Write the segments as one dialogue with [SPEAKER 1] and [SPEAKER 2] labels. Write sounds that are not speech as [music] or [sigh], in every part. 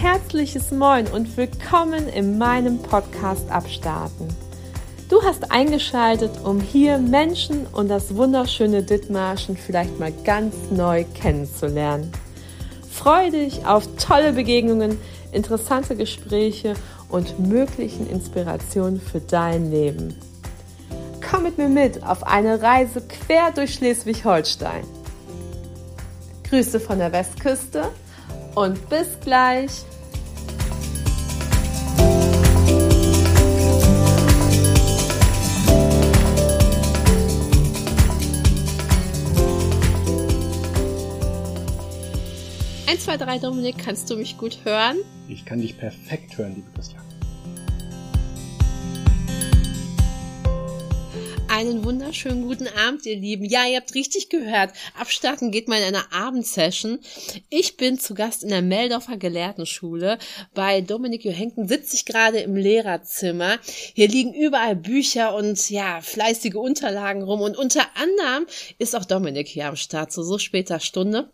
[SPEAKER 1] herzliches Moin und willkommen in meinem Podcast Abstarten. Du hast eingeschaltet, um hier Menschen und das wunderschöne Dithmarschen vielleicht mal ganz neu kennenzulernen. Freue dich auf tolle Begegnungen, interessante Gespräche und möglichen Inspirationen für dein Leben. Komm mit mir mit auf eine Reise quer durch Schleswig-Holstein. Grüße von der Westküste und bis gleich. Eins, zwei, drei, Dominik, kannst du mich gut hören?
[SPEAKER 2] Ich kann dich perfekt hören, liebe Christian.
[SPEAKER 1] Einen wunderschönen guten Abend, ihr Lieben. Ja, ihr habt richtig gehört. Abstarten geht mal in einer Abendsession. Ich bin zu Gast in der Meldorfer Gelehrtenschule. Bei Dominik Johenken sitze ich gerade im Lehrerzimmer. Hier liegen überall Bücher und ja, fleißige Unterlagen rum. Und unter anderem ist auch Dominik hier am Start zu so später Stunde.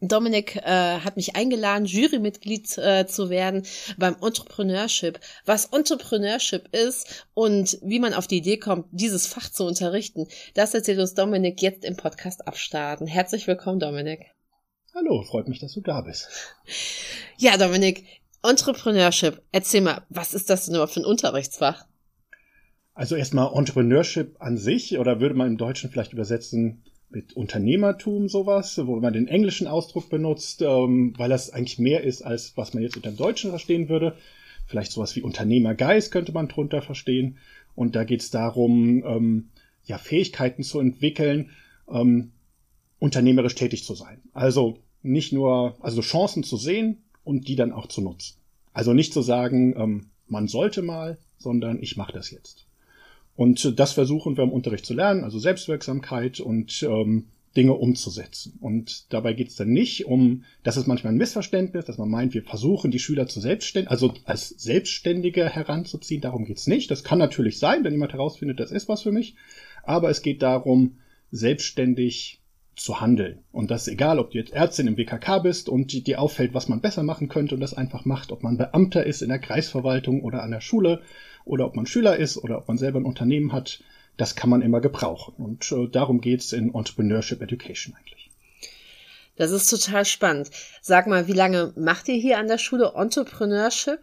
[SPEAKER 1] Dominik äh, hat mich eingeladen, Jurymitglied äh, zu werden beim Entrepreneurship. Was Entrepreneurship ist und wie man auf die Idee kommt, dieses Fach zu unterrichten, das erzählt uns Dominik jetzt im Podcast abstarten. Herzlich willkommen, Dominik.
[SPEAKER 2] Hallo, freut mich, dass du da bist.
[SPEAKER 1] Ja, Dominik, Entrepreneurship, erzähl mal, was ist das denn überhaupt für ein Unterrichtsfach?
[SPEAKER 2] Also erstmal Entrepreneurship an sich, oder würde man im Deutschen vielleicht übersetzen, mit Unternehmertum sowas, wo man den englischen Ausdruck benutzt, ähm, weil das eigentlich mehr ist, als was man jetzt unter dem Deutschen verstehen würde. Vielleicht sowas wie Unternehmergeist könnte man drunter verstehen. Und da geht es darum, ähm, ja, Fähigkeiten zu entwickeln, ähm, unternehmerisch tätig zu sein. Also nicht nur, also Chancen zu sehen und die dann auch zu nutzen. Also nicht zu sagen, ähm, man sollte mal, sondern ich mache das jetzt. Und das versuchen wir im Unterricht zu lernen, also Selbstwirksamkeit und ähm, Dinge umzusetzen. Und dabei geht es dann nicht um, das ist manchmal ein Missverständnis, dass man meint, wir versuchen die Schüler zu selbstständig, also als Selbstständige heranzuziehen. Darum geht es nicht. Das kann natürlich sein, wenn jemand herausfindet, das ist was für mich. Aber es geht darum, selbstständig zu handeln. Und das ist egal, ob du jetzt Ärztin im WKK bist und dir auffällt, was man besser machen könnte und das einfach macht, ob man Beamter ist in der Kreisverwaltung oder an der Schule oder ob man Schüler ist oder ob man selber ein Unternehmen hat, das kann man immer gebrauchen. Und äh, darum geht's in Entrepreneurship Education eigentlich.
[SPEAKER 1] Das ist total spannend. Sag mal, wie lange macht ihr hier an der Schule Entrepreneurship?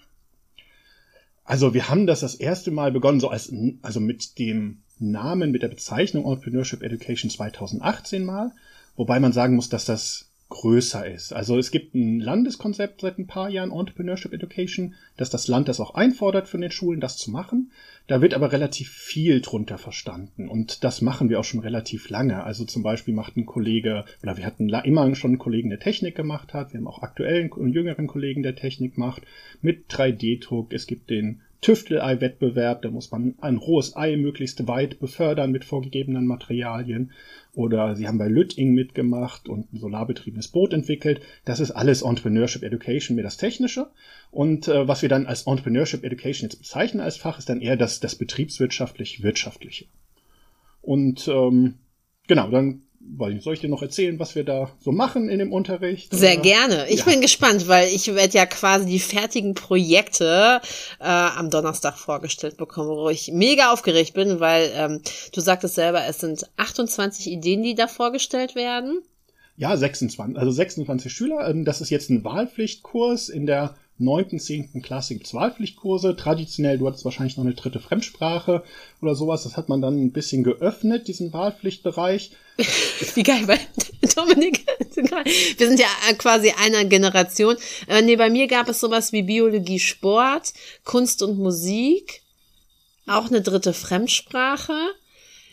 [SPEAKER 2] Also wir haben das das erste Mal begonnen, so als, also mit dem Namen, mit der Bezeichnung Entrepreneurship Education 2018 mal. Wobei man sagen muss, dass das größer ist. Also es gibt ein Landeskonzept seit ein paar Jahren, Entrepreneurship Education, dass das Land das auch einfordert von den Schulen, das zu machen. Da wird aber relativ viel drunter verstanden und das machen wir auch schon relativ lange. Also zum Beispiel macht ein Kollege, oder wir hatten immer schon einen Kollegen, der Technik gemacht hat, wir haben auch aktuellen und jüngeren Kollegen, der Technik macht, mit 3D-Druck. Es gibt den Tüftelei-Wettbewerb, da muss man ein rohes Ei möglichst weit befördern mit vorgegebenen Materialien. Oder sie haben bei Lütting mitgemacht und ein solarbetriebenes Boot entwickelt. Das ist alles Entrepreneurship Education, mehr das Technische. Und äh, was wir dann als Entrepreneurship Education jetzt bezeichnen als Fach, ist dann eher das, das betriebswirtschaftlich-wirtschaftliche. Und ähm, genau, dann weil soll ich dir noch erzählen, was wir da so machen in dem Unterricht?
[SPEAKER 1] Sehr oder? gerne. Ich ja. bin gespannt, weil ich werde ja quasi die fertigen Projekte äh, am Donnerstag vorgestellt bekommen, wo ich mega aufgeregt bin, weil ähm, du sagtest selber, es sind 28 Ideen, die da vorgestellt werden.
[SPEAKER 2] Ja, 26, also 26 Schüler. Ähm, das ist jetzt ein Wahlpflichtkurs in der neunten, zehnten Klasse gibt's Wahlpflichtkurse. Traditionell, du hattest wahrscheinlich noch eine dritte Fremdsprache oder sowas. Das hat man dann ein bisschen geöffnet, diesen Wahlpflichtbereich. [laughs]
[SPEAKER 1] Wie geil, weil [laughs] Dominik, [laughs] wir sind ja quasi einer Generation. Äh, nee, bei mir gab es sowas wie Biologie, Sport, Kunst und Musik, auch eine dritte Fremdsprache.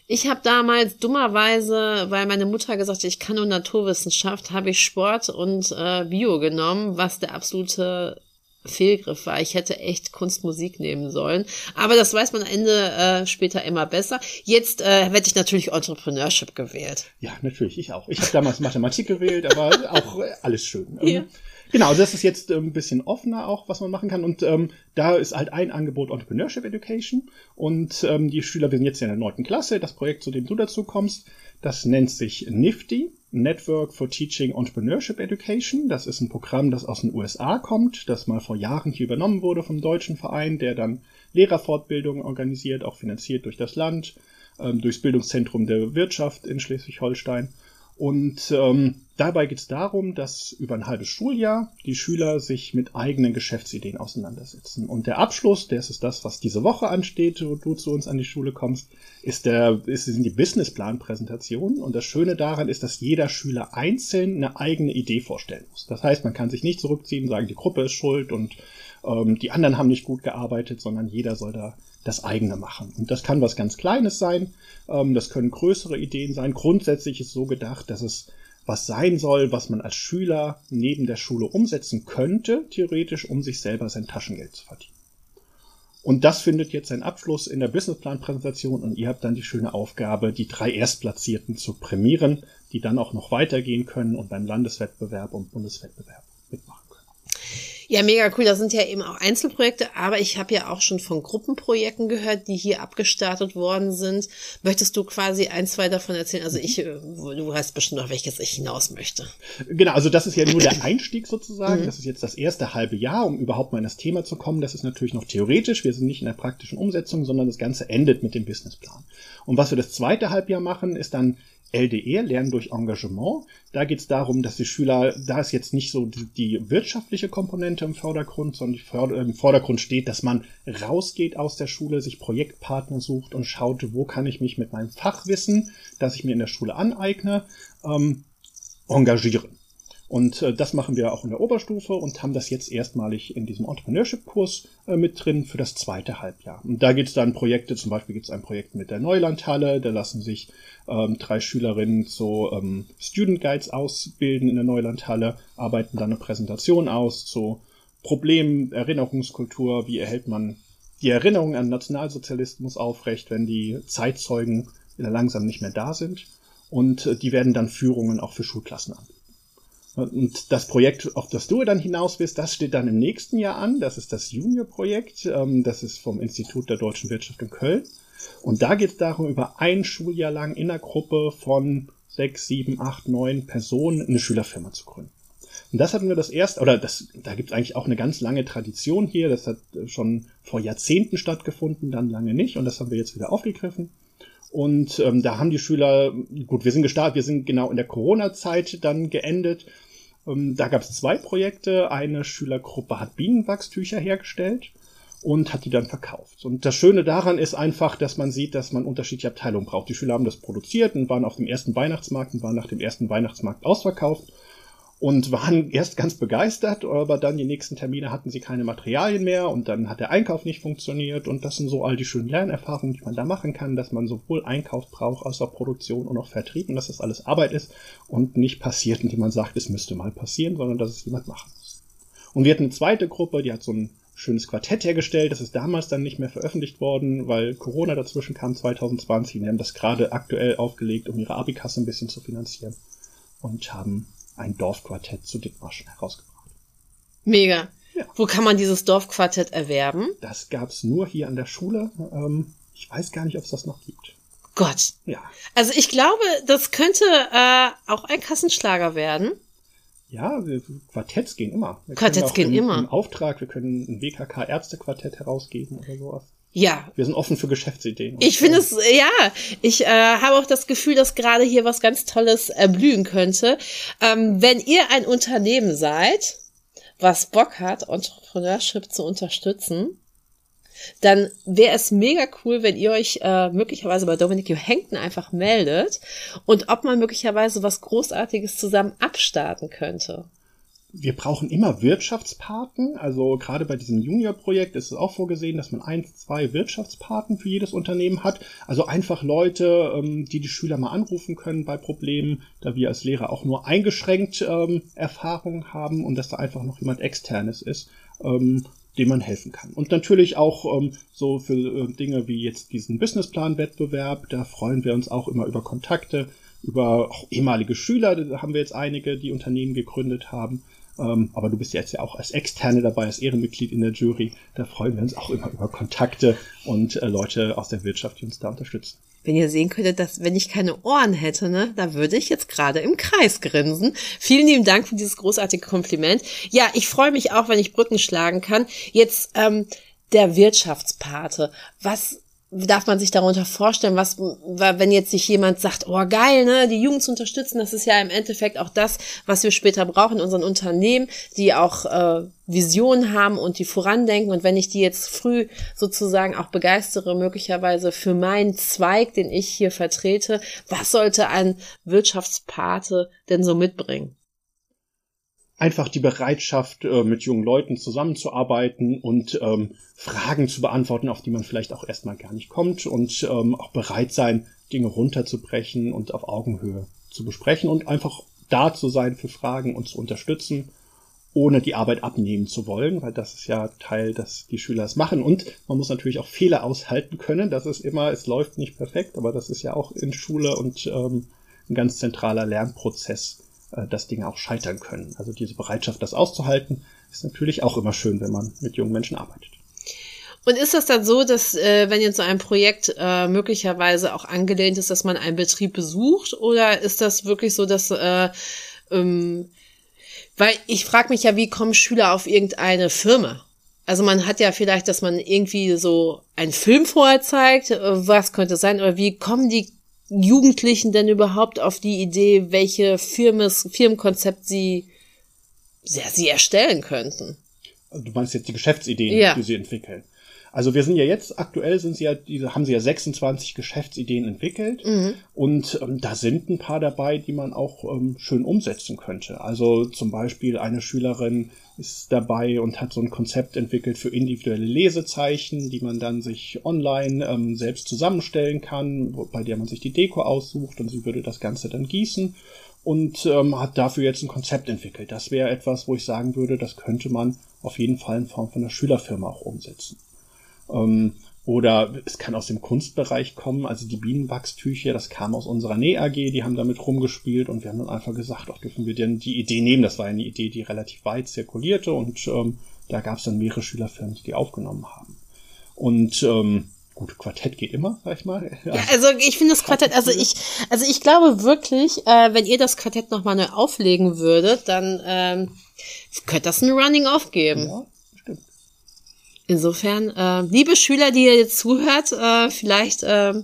[SPEAKER 1] Ich habe damals dummerweise, weil meine Mutter gesagt hat, ich kann nur Naturwissenschaft, habe ich Sport und äh, Bio genommen, was der absolute Fehlgriff war. Ich hätte echt Kunstmusik nehmen sollen. Aber das weiß man am Ende äh, später immer besser. Jetzt äh, werde ich natürlich Entrepreneurship gewählt.
[SPEAKER 2] Ja, natürlich, ich auch. Ich habe damals Mathematik gewählt, aber [laughs] auch äh, alles schön. Ja. Ähm, genau, das ist jetzt äh, ein bisschen offener auch, was man machen kann. Und ähm, da ist halt ein Angebot Entrepreneurship Education. Und ähm, die Schüler, wir sind jetzt in der neunten Klasse, das Projekt, zu dem du dazu kommst, das nennt sich Nifty. Network for Teaching Entrepreneurship Education. Das ist ein Programm, das aus den USA kommt, das mal vor Jahren hier übernommen wurde vom deutschen Verein, der dann Lehrerfortbildungen organisiert, auch finanziert durch das Land, ähm, durchs Bildungszentrum der Wirtschaft in Schleswig-Holstein. Und ähm, dabei geht es darum, dass über ein halbes Schuljahr die Schüler sich mit eigenen Geschäftsideen auseinandersetzen. Und der Abschluss, das ist das, was diese Woche ansteht, wo du zu uns an die Schule kommst, ist der, ist, sind die Businessplan-Präsentationen. Und das Schöne daran ist, dass jeder Schüler einzeln eine eigene Idee vorstellen muss. Das heißt, man kann sich nicht zurückziehen und sagen, die Gruppe ist schuld und ähm, die anderen haben nicht gut gearbeitet, sondern jeder soll da das eigene machen. Und das kann was ganz Kleines sein, ähm, das können größere Ideen sein. Grundsätzlich ist so gedacht, dass es was sein soll, was man als Schüler neben der Schule umsetzen könnte, theoretisch, um sich selber sein Taschengeld zu verdienen. Und das findet jetzt seinen Abschluss in der Businessplan-Präsentation und ihr habt dann die schöne Aufgabe, die drei Erstplatzierten zu prämieren, die dann auch noch weitergehen können und beim Landeswettbewerb und Bundeswettbewerb mitmachen.
[SPEAKER 1] Ja, mega cool. Das sind ja eben auch Einzelprojekte, aber ich habe ja auch schon von Gruppenprojekten gehört, die hier abgestartet worden sind. Möchtest du quasi ein, zwei davon erzählen? Also ich, äh, du weißt bestimmt noch, welches ich hinaus möchte.
[SPEAKER 2] Genau, also das ist ja nur der [laughs] Einstieg sozusagen. Mhm. Das ist jetzt das erste halbe Jahr, um überhaupt mal in das Thema zu kommen. Das ist natürlich noch theoretisch. Wir sind nicht in der praktischen Umsetzung, sondern das Ganze endet mit dem Businessplan. Und was wir das zweite Halbjahr machen, ist dann LDR, Lernen durch Engagement. Da geht es darum, dass die Schüler, da ist jetzt nicht so die, die wirtschaftliche Komponente im Vordergrund, sondern im Vordergrund steht, dass man rausgeht aus der Schule, sich Projektpartner sucht und schaut, wo kann ich mich mit meinem Fachwissen, das ich mir in der Schule aneigne, ähm, engagieren. Und äh, das machen wir auch in der Oberstufe und haben das jetzt erstmalig in diesem Entrepreneurship-Kurs äh, mit drin für das zweite Halbjahr. Und da gibt es dann Projekte, zum Beispiel gibt es ein Projekt mit der Neulandhalle, da lassen sich ähm, drei Schülerinnen zu ähm, Student Guides ausbilden in der Neulandhalle, arbeiten dann eine Präsentation aus zu Problemen, Erinnerungskultur, wie erhält man die Erinnerung an Nationalsozialismus aufrecht, wenn die Zeitzeugen langsam nicht mehr da sind. Und äh, die werden dann Führungen auch für Schulklassen anbieten. Und das Projekt, auf das du dann hinaus bist, das steht dann im nächsten Jahr an. Das ist das Junior-Projekt. Ähm, das ist vom Institut der deutschen Wirtschaft in Köln. Und da geht es darum, über ein Schuljahr lang in einer Gruppe von sechs, sieben, acht, neun Personen eine Schülerfirma zu gründen. Und das hatten wir das erste, oder das, da gibt es eigentlich auch eine ganz lange Tradition hier. Das hat schon vor Jahrzehnten stattgefunden, dann lange nicht. Und das haben wir jetzt wieder aufgegriffen. Und ähm, da haben die Schüler, gut, wir sind gestartet, wir sind genau in der Corona-Zeit dann geendet. Ähm, da gab es zwei Projekte. Eine Schülergruppe hat Bienenwachstücher hergestellt und hat die dann verkauft. Und das Schöne daran ist einfach, dass man sieht, dass man unterschiedliche Abteilungen braucht. Die Schüler haben das produziert und waren auf dem ersten Weihnachtsmarkt und waren nach dem ersten Weihnachtsmarkt ausverkauft und waren [laughs] erst ganz begeistert, aber dann die nächsten Termine hatten sie keine Materialien mehr und dann hat der Einkauf nicht funktioniert und das sind so all die schönen Lernerfahrungen, die man da machen kann, dass man sowohl Einkauf braucht, als auch Produktion und auch Vertrieb und dass das alles Arbeit ist und nicht passiert, indem man sagt, es müsste mal passieren, sondern dass es jemand machen muss. Und wir hatten eine zweite Gruppe, die hat so ein schönes Quartett hergestellt. Das ist damals dann nicht mehr veröffentlicht worden, weil Corona dazwischen kam 2020. Wir haben das gerade aktuell aufgelegt, um ihre Abikasse ein bisschen zu finanzieren und haben ein Dorfquartett zu Dithmarschen herausgebracht.
[SPEAKER 1] Mega. Ja. Wo kann man dieses Dorfquartett erwerben?
[SPEAKER 2] Das gab's nur hier an der Schule. Ähm, ich weiß gar nicht, ob es das noch gibt.
[SPEAKER 1] Gott.
[SPEAKER 2] Ja.
[SPEAKER 1] Also ich glaube, das könnte äh, auch ein Kassenschlager werden.
[SPEAKER 2] Ja, Quartetts gehen immer.
[SPEAKER 1] Wir Quartetts gehen
[SPEAKER 2] im,
[SPEAKER 1] immer.
[SPEAKER 2] Im Auftrag, wir können ein WKK-Ärztequartett herausgeben oder sowas.
[SPEAKER 1] Ja.
[SPEAKER 2] Wir sind offen für Geschäftsideen.
[SPEAKER 1] Ich finde es, ja, ich äh, habe auch das Gefühl, dass gerade hier was ganz Tolles erblühen könnte. Ähm, wenn ihr ein Unternehmen seid, was Bock hat, Entrepreneurship zu unterstützen, dann wäre es mega cool, wenn ihr euch äh, möglicherweise bei Dominic Johankton einfach meldet und ob man möglicherweise was Großartiges zusammen abstarten könnte
[SPEAKER 2] wir brauchen immer Wirtschaftspaten. Also gerade bei diesem Junior-Projekt ist es auch vorgesehen, dass man ein, zwei Wirtschaftspaten für jedes Unternehmen hat. Also einfach Leute, ähm, die die Schüler mal anrufen können bei Problemen, da wir als Lehrer auch nur eingeschränkt ähm, Erfahrung haben und dass da einfach noch jemand externes ist, ähm, dem man helfen kann. Und natürlich auch ähm, so für äh, Dinge wie jetzt diesen Businessplan-Wettbewerb, da freuen wir uns auch immer über Kontakte, über auch ehemalige Schüler, da haben wir jetzt einige, die Unternehmen gegründet haben. Ähm, aber du bist jetzt ja auch als Externe dabei, als Ehrenmitglied in der Jury. Da freuen wir uns auch immer über Kontakte und äh, Leute aus der Wirtschaft, die uns da unterstützen.
[SPEAKER 1] wenn ihr sehen könntet, dass wenn ich keine Ohren hätte, ne, da würde ich jetzt gerade im Kreis grinsen. Vielen lieben Dank für dieses großartige Kompliment. Ja, ich freue mich auch, wenn ich Brücken schlagen kann. Jetzt ähm, der Wirtschaftspate. Was darf man sich darunter vorstellen, was, wenn jetzt sich jemand sagt, oh geil, ne, die Jugend zu unterstützen, das ist ja im Endeffekt auch das, was wir später brauchen in unseren Unternehmen, die auch äh, Visionen haben und die vorandenken. Und wenn ich die jetzt früh sozusagen auch begeistere, möglicherweise für meinen Zweig, den ich hier vertrete, was sollte ein Wirtschaftspate denn so mitbringen?
[SPEAKER 2] Einfach die Bereitschaft, äh, mit jungen Leuten zusammenzuarbeiten und ähm, Fragen zu beantworten, auf die man vielleicht auch erstmal gar nicht kommt und ähm, auch bereit sein, Dinge runterzubrechen und auf Augenhöhe zu besprechen und einfach da zu sein für Fragen und zu unterstützen, ohne die Arbeit abnehmen zu wollen, weil das ist ja Teil, dass die Schüler es machen. Und man muss natürlich auch Fehler aushalten können. Das ist immer, es läuft nicht perfekt, aber das ist ja auch in Schule und ähm, ein ganz zentraler Lernprozess äh, dass Dinge auch scheitern können. Also diese Bereitschaft, das auszuhalten, ist natürlich auch immer schön, wenn man mit jungen Menschen arbeitet.
[SPEAKER 1] Und ist das dann so, dass äh, wenn jetzt so ein Projekt äh, möglicherweise auch angelehnt ist, dass man einen Betrieb besucht? Oder ist das wirklich so, dass äh, ähm, weil ich frage mich ja, wie kommen Schüler auf irgendeine Firma? Also man hat ja vielleicht, dass man irgendwie so einen Film vorher zeigt, äh, was könnte sein, oder wie kommen die Jugendlichen denn überhaupt auf die Idee, welche Firmes, Firmenkonzept sie, ja, sie erstellen könnten?
[SPEAKER 2] Du meinst jetzt die Geschäftsideen, ja. die sie entwickeln. Also wir sind ja jetzt, aktuell sind sie ja, diese, haben sie ja 26 Geschäftsideen entwickelt mhm. und ähm, da sind ein paar dabei, die man auch ähm, schön umsetzen könnte. Also zum Beispiel eine Schülerin ist dabei und hat so ein Konzept entwickelt für individuelle Lesezeichen, die man dann sich online ähm, selbst zusammenstellen kann, bei der man sich die Deko aussucht und sie würde das Ganze dann gießen und ähm, hat dafür jetzt ein Konzept entwickelt. Das wäre etwas, wo ich sagen würde, das könnte man auf jeden Fall in Form von einer Schülerfirma auch umsetzen. Ähm, oder es kann aus dem Kunstbereich kommen, also die Bienenwachstücher, das kam aus unserer Näh AG, die haben damit rumgespielt und wir haben dann einfach gesagt, auch dürfen wir denn die Idee nehmen. Das war eine Idee, die relativ weit zirkulierte und ähm, da gab es dann mehrere Schülerfirmen, die die aufgenommen haben. Und ähm, gut, Quartett geht immer, sag ich mal. [laughs]
[SPEAKER 1] Ja, also ich finde das Quartett, also ich, also ich glaube wirklich, äh, wenn ihr das Quartett nochmal neu auflegen würdet, dann ähm, könnte das ein Running Off geben. Ja, Insofern, äh, liebe Schüler, die ihr jetzt zuhört, äh, vielleicht äh,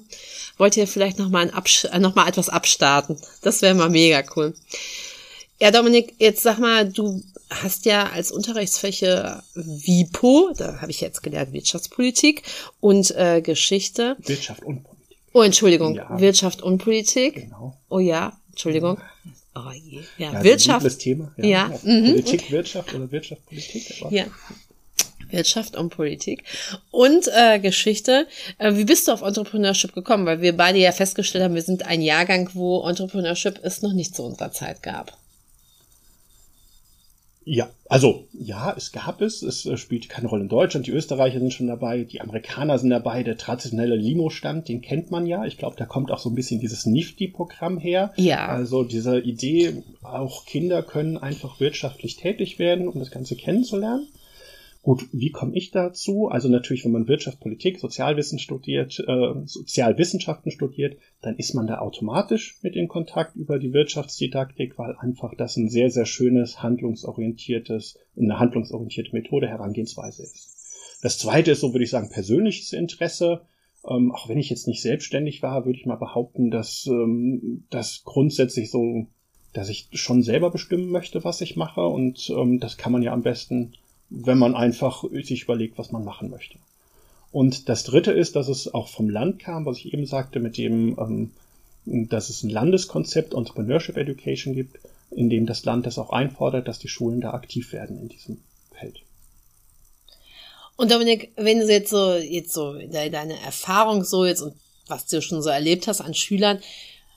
[SPEAKER 1] wollt ihr vielleicht noch mal, ein Absch äh, noch mal etwas abstarten. Das wäre mal mega cool. Ja, Dominik, jetzt sag mal, du hast ja als Unterrichtsfläche WIPO, da habe ich jetzt gelernt Wirtschaftspolitik und äh, Geschichte.
[SPEAKER 2] Wirtschaft und Politik.
[SPEAKER 1] Oh, Entschuldigung, ja. Wirtschaft und Politik. Genau. Oh ja, Entschuldigung. Oh je. Ja, ja Wirtschaft.
[SPEAKER 2] Thema. Ja, ja. Mhm. Politik, Wirtschaft oder Wirtschaft, Politik.
[SPEAKER 1] ja. Wirtschaft und Politik und äh, Geschichte. Äh, wie bist du auf Entrepreneurship gekommen? Weil wir beide ja festgestellt haben, wir sind ein Jahrgang, wo Entrepreneurship es noch nicht zu unserer Zeit gab.
[SPEAKER 2] Ja, also ja, es gab es. Es äh, spielt keine Rolle in Deutschland. Die Österreicher sind schon dabei, die Amerikaner sind dabei. Der traditionelle Limo-Stand, den kennt man ja. Ich glaube, da kommt auch so ein bisschen dieses Nifty-Programm her.
[SPEAKER 1] Ja.
[SPEAKER 2] Also diese Idee, auch Kinder können einfach wirtschaftlich tätig werden, um das Ganze kennenzulernen. Gut, wie komme ich dazu? Also natürlich, wenn man Wirtschaft, Politik, Sozialwissen studiert, äh, Sozialwissenschaften studiert, dann ist man da automatisch mit in Kontakt über die Wirtschaftsdidaktik, weil einfach das ein sehr, sehr schönes, handlungsorientiertes, eine handlungsorientierte Methode, Herangehensweise ist. Das zweite ist, so würde ich sagen, persönliches Interesse. Ähm, auch wenn ich jetzt nicht selbstständig war, würde ich mal behaupten, dass ähm, das grundsätzlich so, dass ich schon selber bestimmen möchte, was ich mache. Und ähm, das kann man ja am besten wenn man einfach sich überlegt, was man machen möchte. Und das Dritte ist, dass es auch vom Land kam, was ich eben sagte, mit dem, ähm, dass es ein Landeskonzept Entrepreneurship Education gibt, in dem das Land das auch einfordert, dass die Schulen da aktiv werden in diesem Feld.
[SPEAKER 1] Und Dominik, wenn du jetzt so, jetzt so deine Erfahrung so jetzt und was du schon so erlebt hast an Schülern,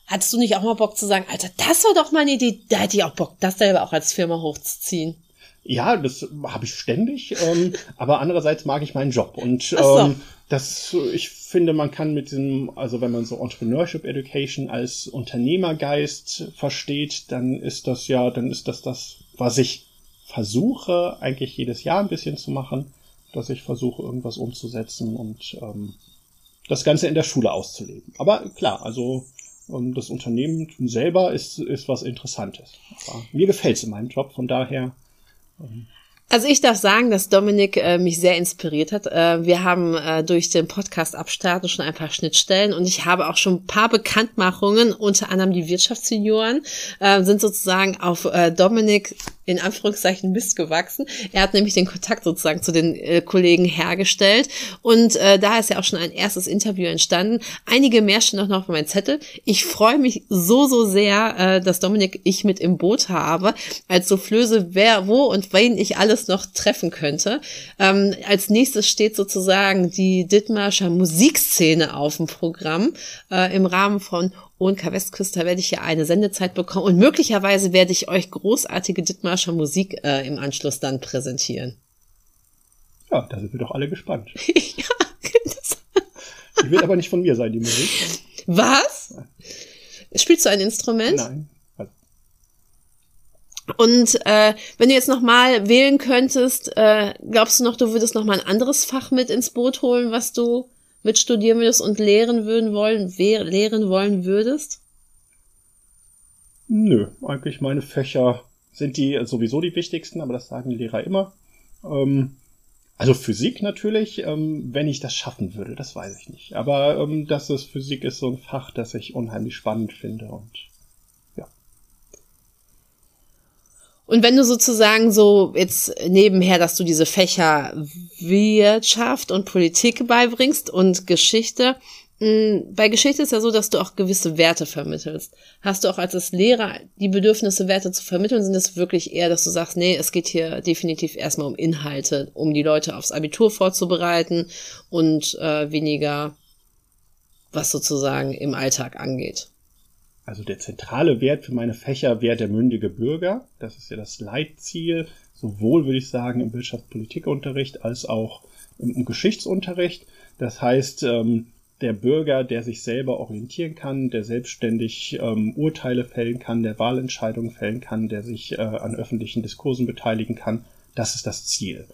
[SPEAKER 1] hattest du nicht auch mal Bock zu sagen, Alter, das war doch mal eine Idee, da hätte ich auch Bock, das selber auch als Firma hochzuziehen?
[SPEAKER 2] Ja, das habe ich ständig, ähm, [laughs] aber andererseits mag ich meinen Job und so. ähm, das, ich finde, man kann mit diesem, also wenn man so Entrepreneurship Education als Unternehmergeist versteht, dann ist das ja, dann ist das das, was ich versuche eigentlich jedes Jahr ein bisschen zu machen, dass ich versuche irgendwas umzusetzen und ähm, das Ganze in der Schule auszuleben. Aber klar, also ähm, das Unternehmen selber ist, ist was Interessantes. Aber mir gefällt es in meinem Job, von daher.
[SPEAKER 1] Ähm, also ich darf sagen, dass Dominik äh, mich sehr inspiriert hat. Äh, wir haben äh, durch den Podcast abstarten schon ein paar Schnittstellen und ich habe auch schon ein paar Bekanntmachungen, unter anderem die Wirtschaftssenioren, äh, sind sozusagen auf äh, Dominik in Anführungszeichen Mist gewachsen. Er hat nämlich den Kontakt sozusagen zu den äh, Kollegen hergestellt und da ist ja auch schon ein erstes Interview entstanden. Einige mehr stehen auch noch auf meinem Zettel. Ich freue mich so, so sehr, dass Dominik ich mit im Boot habe, als Soufflöse, wer, wo und wen ich alles noch treffen könnte. Ähm, als nächstes steht sozusagen die Dithmarscher Musikszene auf dem Programm äh, im Rahmen von ONK Westküste werde ich ja eine Sendezeit bekommen und möglicherweise werde ich euch großartige Dithmarscher Musik äh, im Anschluss dann präsentieren.
[SPEAKER 2] Ja, da sind wir doch alle gespannt. [laughs] ja, das Die wird aber nicht von mir sein, die Musik.
[SPEAKER 1] Was? Spielst du ein Instrument?
[SPEAKER 2] Nein.
[SPEAKER 1] Und äh, wenn du jetzt noch mal wählen könntest, äh, glaubst du noch, du würdest noch mal ein anderes Fach mit ins Boot holen, was du mit studieren würdest und lehren würden wollen, lehren wollen würdest?
[SPEAKER 2] Nö, eigentlich meine Fächer sind die sowieso die wichtigsten, aber das sagen die Lehrer immer. Ähm, also Physik natürlich, ähm, wenn ich das schaffen würde, das weiß ich nicht. Aber ähm, dass es Physik ist so ein Fach, das ich unheimlich spannend finde und
[SPEAKER 1] Und wenn du sozusagen so jetzt nebenher, dass du diese Fächer Wirtschaft und Politik beibringst und Geschichte, hm, bei Geschichte ist ja so, dass du auch gewisse Werte vermittelst. Hast du auch als Lehrer die Bedürfnisse, Werte zu vermitteln? Sind es wirklich eher, dass du sagst, nee, es geht hier definitiv erstmal um Inhalte, um die Leute aufs Abitur vorzubereiten und äh, weniger, was sozusagen im Alltag angeht?
[SPEAKER 2] Also der zentrale Wert für meine Fächer wäre der mündige Bürger. Das ist ja das Leitziel, sowohl würde ich sagen im Wirtschaftspolitikunterricht als auch im, Geschichtsunterricht. Das heißt, ähm, der Bürger, der sich selber orientieren kann, der selbstständig ähm, Urteile fällen kann, der Wahlentscheidungen fällen kann, der sich äh, an öffentlichen Diskursen beteiligen kann, das ist das Ziel.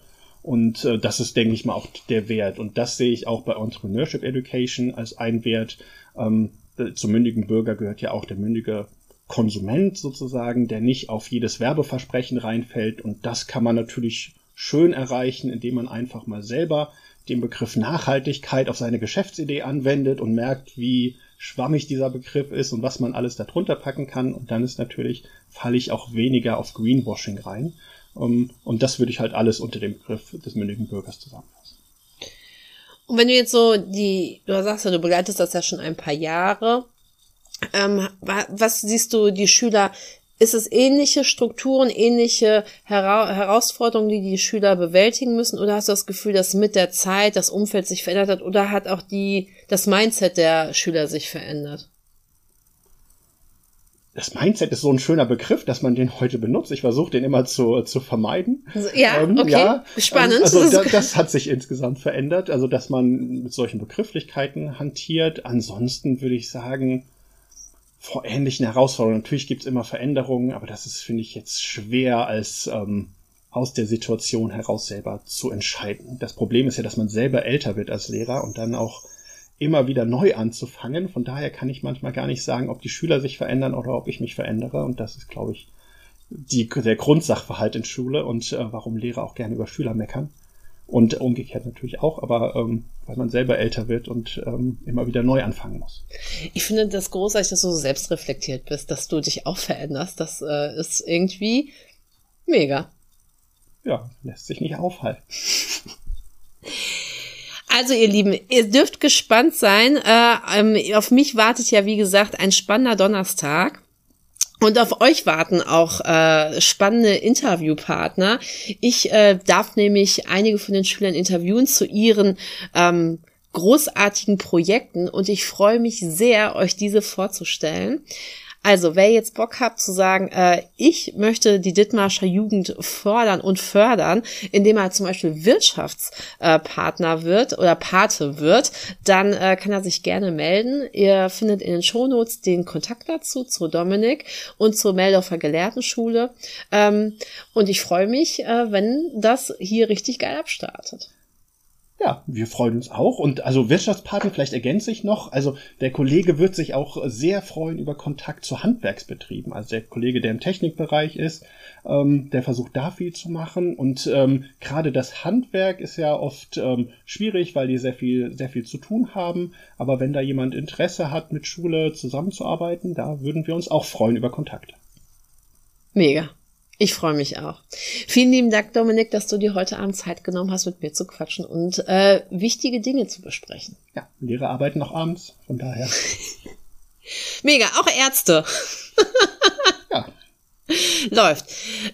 [SPEAKER 2] Und äh, das ist, denke ich mal, auch der Wert. Und das sehe ich auch bei Entrepreneurship Education als ein Wert, ähm, zum mündigen Bürger gehört ja auch der mündige Konsument sozusagen, der nicht auf jedes Werbeversprechen reinfällt. Und das kann man natürlich schön erreichen, indem man einfach mal selber den Begriff Nachhaltigkeit auf seine Geschäftsidee anwendet und merkt, wie schwammig dieser Begriff ist und was man alles darunter packen kann. Und dann ist natürlich, falle ich auch weniger auf Greenwashing rein. Um, und das würde ich halt alles unter dem Begriff des mündigen Bürgers zusammenfassen.
[SPEAKER 1] Und wenn du jetzt so die, du sagst ja, du begleitest das ja schon ein paar Jahre. Ähm, was siehst du die Schüler? Ist es ähnliche Strukturen, ähnliche Hera Herausforderungen, die die Schüler bewältigen müssen? Oder hast du das Gefühl, dass mit der Zeit das Umfeld sich verändert hat? Oder hat auch die, das Mindset der Schüler sich verändert?
[SPEAKER 2] Das Mindset ist so ein schöner Begriff, dass man den heute benutzt. Ich versuche den immer zu, zu vermeiden.
[SPEAKER 1] Ja, ähm, okay. Ja, Spannend.
[SPEAKER 2] Also [laughs] da, das hat sich insgesamt verändert. Also, dass man mit solchen Begrifflichkeiten hantiert. Ansonsten würde ich sagen, vor ähnlichen Herausforderungen. Natürlich gibt es immer Veränderungen, aber das ist, finde ich, jetzt schwer als ähm, aus der Situation heraus selber zu entscheiden. Das Problem ist ja, dass man selber älter wird als Lehrer und dann auch immer wieder neu anzufangen. Von daher kann ich manchmal gar nicht sagen, ob die Schüler sich verändern oder ob ich mich verändere. Und das ist, glaube ich, die, der Grundsachverhalt in Schule und äh, warum Lehrer auch gerne über Schüler meckern. Und umgekehrt natürlich auch, aber ähm, weil man selber älter wird und ähm, immer wieder neu anfangen muss.
[SPEAKER 1] Ich finde das großartig, dass du so selbstreflektiert bist, dass du dich auch veränderst. Das äh, ist irgendwie mega.
[SPEAKER 2] Ja, lässt sich nicht aufhalten. [laughs]
[SPEAKER 1] Also ihr Lieben, ihr dürft gespannt sein. Äh, ähm, auf mich wartet ja, wie gesagt, ein spannender Donnerstag. Und auf euch warten auch äh, spannende Interviewpartner. Ich äh, darf nämlich einige von den Schülern interviewen zu ihren ähm, großartigen Projekten und ich freue mich sehr, euch diese vorzustellen. Also, wer jetzt Bock hat zu sagen, äh, ich möchte die Dithmarscher Jugend fordern und fördern, indem er zum Beispiel Wirtschaftspartner äh, wird oder Pate wird, dann äh, kann er sich gerne melden. Ihr findet in den Shownotes den Kontakt dazu, zu Dominik und zur Meldorfer Gelehrtenschule. Ähm, und ich freue mich, äh, wenn das hier richtig geil abstartet.
[SPEAKER 2] Ja, wir freuen uns auch. Und also Wirtschaftspartner, vielleicht ergänze ich noch, also der Kollege wird sich auch sehr freuen über Kontakt zu Handwerksbetrieben. Also der Kollege, der im Technikbereich ist, ähm, der versucht da viel zu machen. Und ähm, gerade das Handwerk ist ja oft ähm, schwierig, weil die sehr viel, sehr viel zu tun haben. Aber wenn da jemand Interesse hat, mit Schule zusammenzuarbeiten, da würden wir uns auch freuen über Kontakt.
[SPEAKER 1] Mega. Ich freue mich auch. Vielen lieben Dank, Dominik, dass du dir heute Abend Zeit genommen hast, mit mir zu quatschen und äh, wichtige Dinge zu besprechen.
[SPEAKER 2] Ja, Lehrer arbeiten noch abends, von daher. [laughs]
[SPEAKER 1] Mega, auch Ärzte. [laughs] ja. Läuft.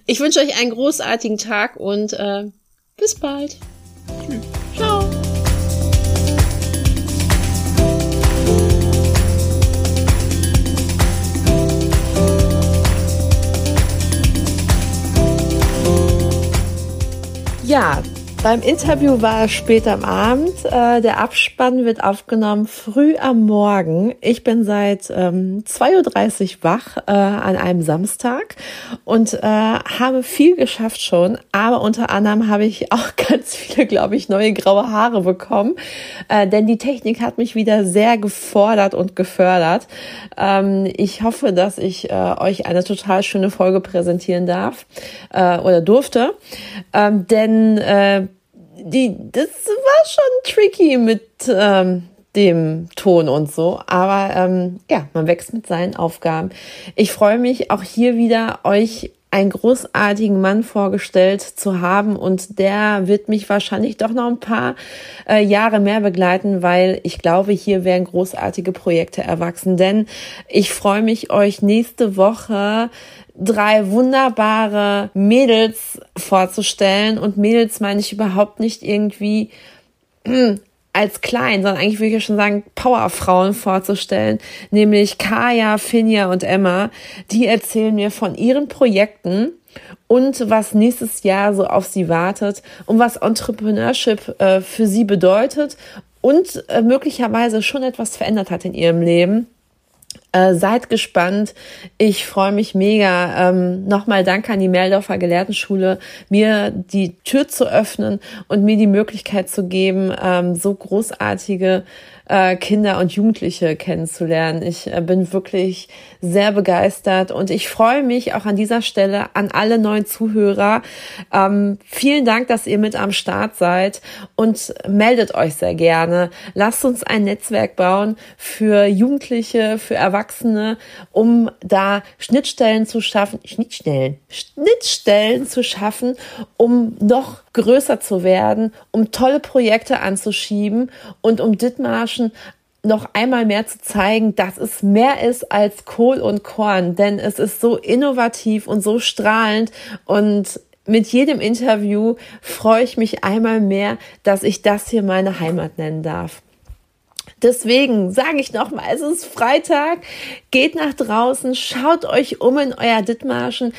[SPEAKER 1] Ich wünsche euch einen großartigen Tag und äh, bis bald. Tschüss. Ja, beim Interview war es spät am Abend. Äh, der Abspann wird aufgenommen früh am Morgen. Ich bin seit ähm, 2.30 Uhr wach äh, an einem Samstag und äh, habe viel geschafft schon. Aber unter anderem habe ich [laughs] auch ganz viele, glaube ich, neue graue Haare bekommen. Äh, denn die Technik hat mich wieder sehr gefordert und gefördert. Ähm, ich hoffe, dass ich äh, euch eine total schöne Folge präsentieren darf äh, oder durfte. Ähm, denn die, das war schon tricky mit ähm, dem Ton und so. Aber ähm, ja, man wächst mit seinen Aufgaben. Ich freue mich auch hier wieder, euch einen großartigen Mann vorgestellt zu haben und der wird mich wahrscheinlich doch noch ein paar äh, Jahre mehr begleiten, weil ich glaube, hier werden großartige Projekte erwachsen. Denn ich freue mich, euch nächste Woche drei wunderbare Mädels vorzustellen. Und Mädels meine ich überhaupt nicht irgendwie als klein, sondern eigentlich würde ich ja schon sagen, Powerfrauen vorzustellen, nämlich Kaya, Finja und Emma. Die erzählen mir von ihren Projekten und was nächstes Jahr so auf sie wartet und was Entrepreneurship äh, für sie bedeutet und äh, möglicherweise schon etwas verändert hat in ihrem Leben. Äh, seid gespannt. Ich freue mich mega. Ähm, Nochmal danke an die Meldorfer Gelehrtenschule, mir die Tür zu öffnen und mir die Möglichkeit zu geben, ähm, so großartige äh, Kinder und Jugendliche kennenzulernen. Ich äh, bin wirklich sehr begeistert und ich freue mich auch an dieser Stelle an alle neuen Zuhörer. Ähm, vielen Dank, dass ihr mit am Start seid und meldet euch sehr gerne. Lasst uns ein Netzwerk bauen für Jugendliche, für Erwachsene, um da Schnittstellen zu schaffen, Schnittstellen, Schnittstellen zu schaffen, um noch größer zu werden, um tolle Projekte anzuschieben und um Dithmarschen noch einmal mehr zu zeigen, dass es mehr ist als Kohl und Korn, denn es ist so innovativ und so strahlend und mit jedem Interview freue ich mich einmal mehr, dass ich das hier meine Heimat nennen darf. Deswegen sage ich nochmal, es ist Freitag, geht nach draußen, schaut euch um in euer Dithmarschen.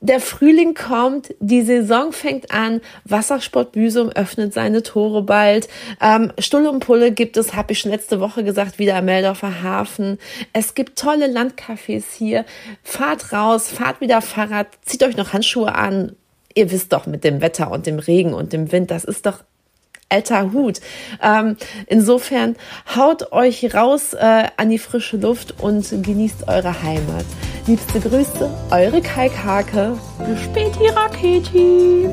[SPEAKER 1] Der Frühling kommt, die Saison fängt an, Wassersport Büsum öffnet seine Tore bald. Ähm, Stulle und Pulle gibt es, habe ich schon letzte Woche gesagt, wieder am Meldorfer Hafen. Es gibt tolle Landcafés hier. Fahrt raus, fahrt wieder Fahrrad, zieht euch noch Handschuhe an, ihr wisst doch mit dem Wetter und dem Regen und dem Wind, das ist doch alter Hut. Ähm, insofern haut euch raus äh, an die frische Luft und genießt eure Heimat. Liebste Grüße, eure Kai Kake. Bis späti, Raketi.